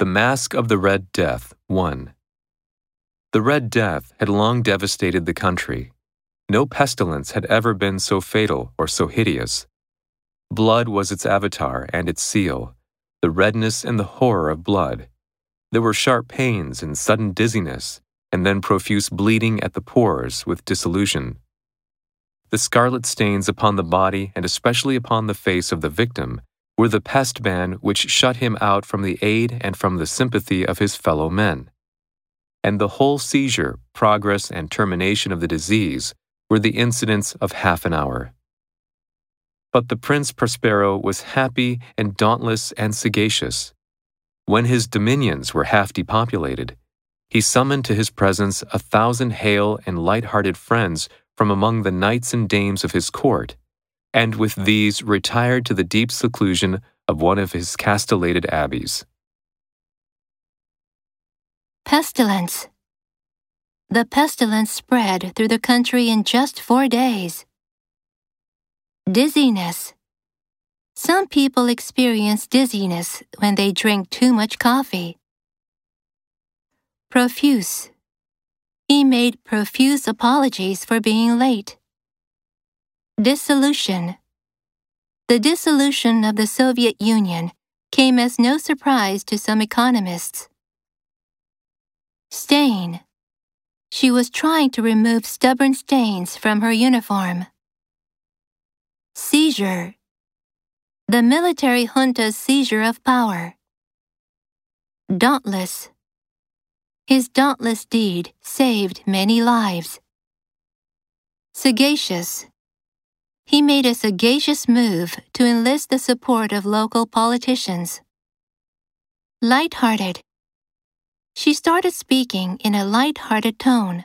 The Masque of the Red Death 1. The Red Death had long devastated the country. No pestilence had ever been so fatal or so hideous. Blood was its avatar and its seal, the redness and the horror of blood. There were sharp pains and sudden dizziness, and then profuse bleeding at the pores with dissolution. The scarlet stains upon the body and especially upon the face of the victim were the pest ban which shut him out from the aid and from the sympathy of his fellow men. And the whole seizure, progress, and termination of the disease were the incidents of half an hour. But the Prince Prospero was happy and dauntless and sagacious. When his dominions were half depopulated, he summoned to his presence a thousand hale and light-hearted friends from among the knights and dames of his court, and with these retired to the deep seclusion of one of his castellated abbeys. Pestilence. The pestilence spread through the country in just four days. Dizziness. Some people experience dizziness when they drink too much coffee. Profuse. He made profuse apologies for being late. Dissolution. The dissolution of the Soviet Union came as no surprise to some economists. Stain. She was trying to remove stubborn stains from her uniform. Seizure. The military junta's seizure of power. Dauntless. His dauntless deed saved many lives. Sagacious. He made a sagacious move to enlist the support of local politicians. Light-hearted. She started speaking in a light-hearted tone.